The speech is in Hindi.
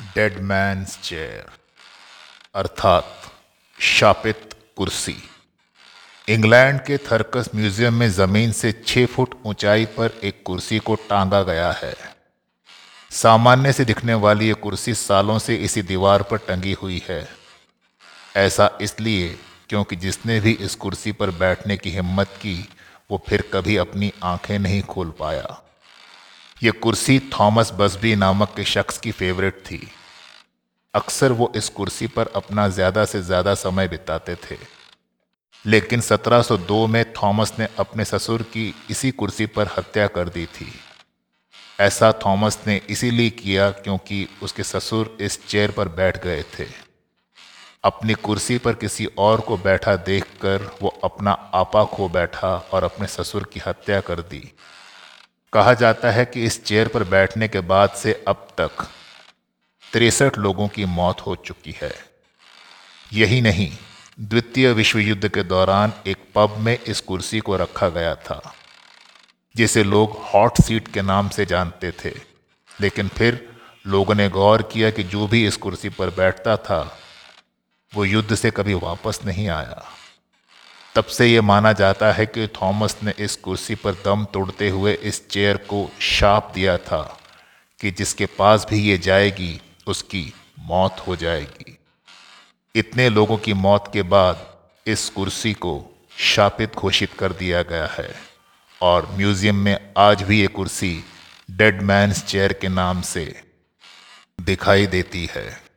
डेड मैन्स चेयर अर्थात शापित कुर्सी। इंग्लैंड के थर्कस म्यूज़ियम में ज़मीन से छह फुट ऊंचाई पर एक कुर्सी को टांगा गया है। सामान्य से दिखने वाली ये कुर्सी सालों से इसी दीवार पर टंगी हुई है। ऐसा इसलिए क्योंकि जिसने भी इस कुर्सी पर बैठने की हिम्मत की, वो फिर कभी अपनी आँखें नहीं खोल पाया। ये कुर्सी थॉमस बसबी नामक के शख्स की फेवरेट थी। अक्सर वो इस कुर्सी पर अपना ज़्यादा से ज़्यादा समय बिताते थे। लेकिन 1702 में थॉमस ने अपने ससुर की इसी कुर्सी पर हत्या कर दी थी। ऐसा थॉमस ने इसीलिए किया क्योंकि उसके ससुर इस चेयर पर बैठ गए थे। अपनी कुर्सी पर किसी और को बैठा देखकर वो अपना आपा खो बैठा और अपने ससुर की हत्या कर दी। कहा जाता है कि इस चेयर पर बैठने के बाद से अब तक तिरसठ लोगों की मौत हो चुकी है। यही नहीं, द्वितीय विश्व युद्ध के दौरान एक पब में इस कुर्सी को रखा गया था, जिसे लोग हॉट सीट के नाम से जानते थे। लेकिन फिर लोगों ने गौर किया कि जो भी इस कुर्सी पर बैठता था, वो युद्ध से कभी वापस नहीं आया। तब से ये माना जाता है कि थॉमस ने इस कुर्सी पर दम तोड़ते हुए इस चेयर को शाप दिया था कि जिसके पास भी ये जाएगी, उसकी मौत हो जाएगी। इतने लोगों की मौत के बाद इस कुर्सी को शापित घोषित कर दिया गया है और म्यूज़ियम में आज भी ये कुर्सी डेड मैंस चेयर के नाम से दिखाई देती है।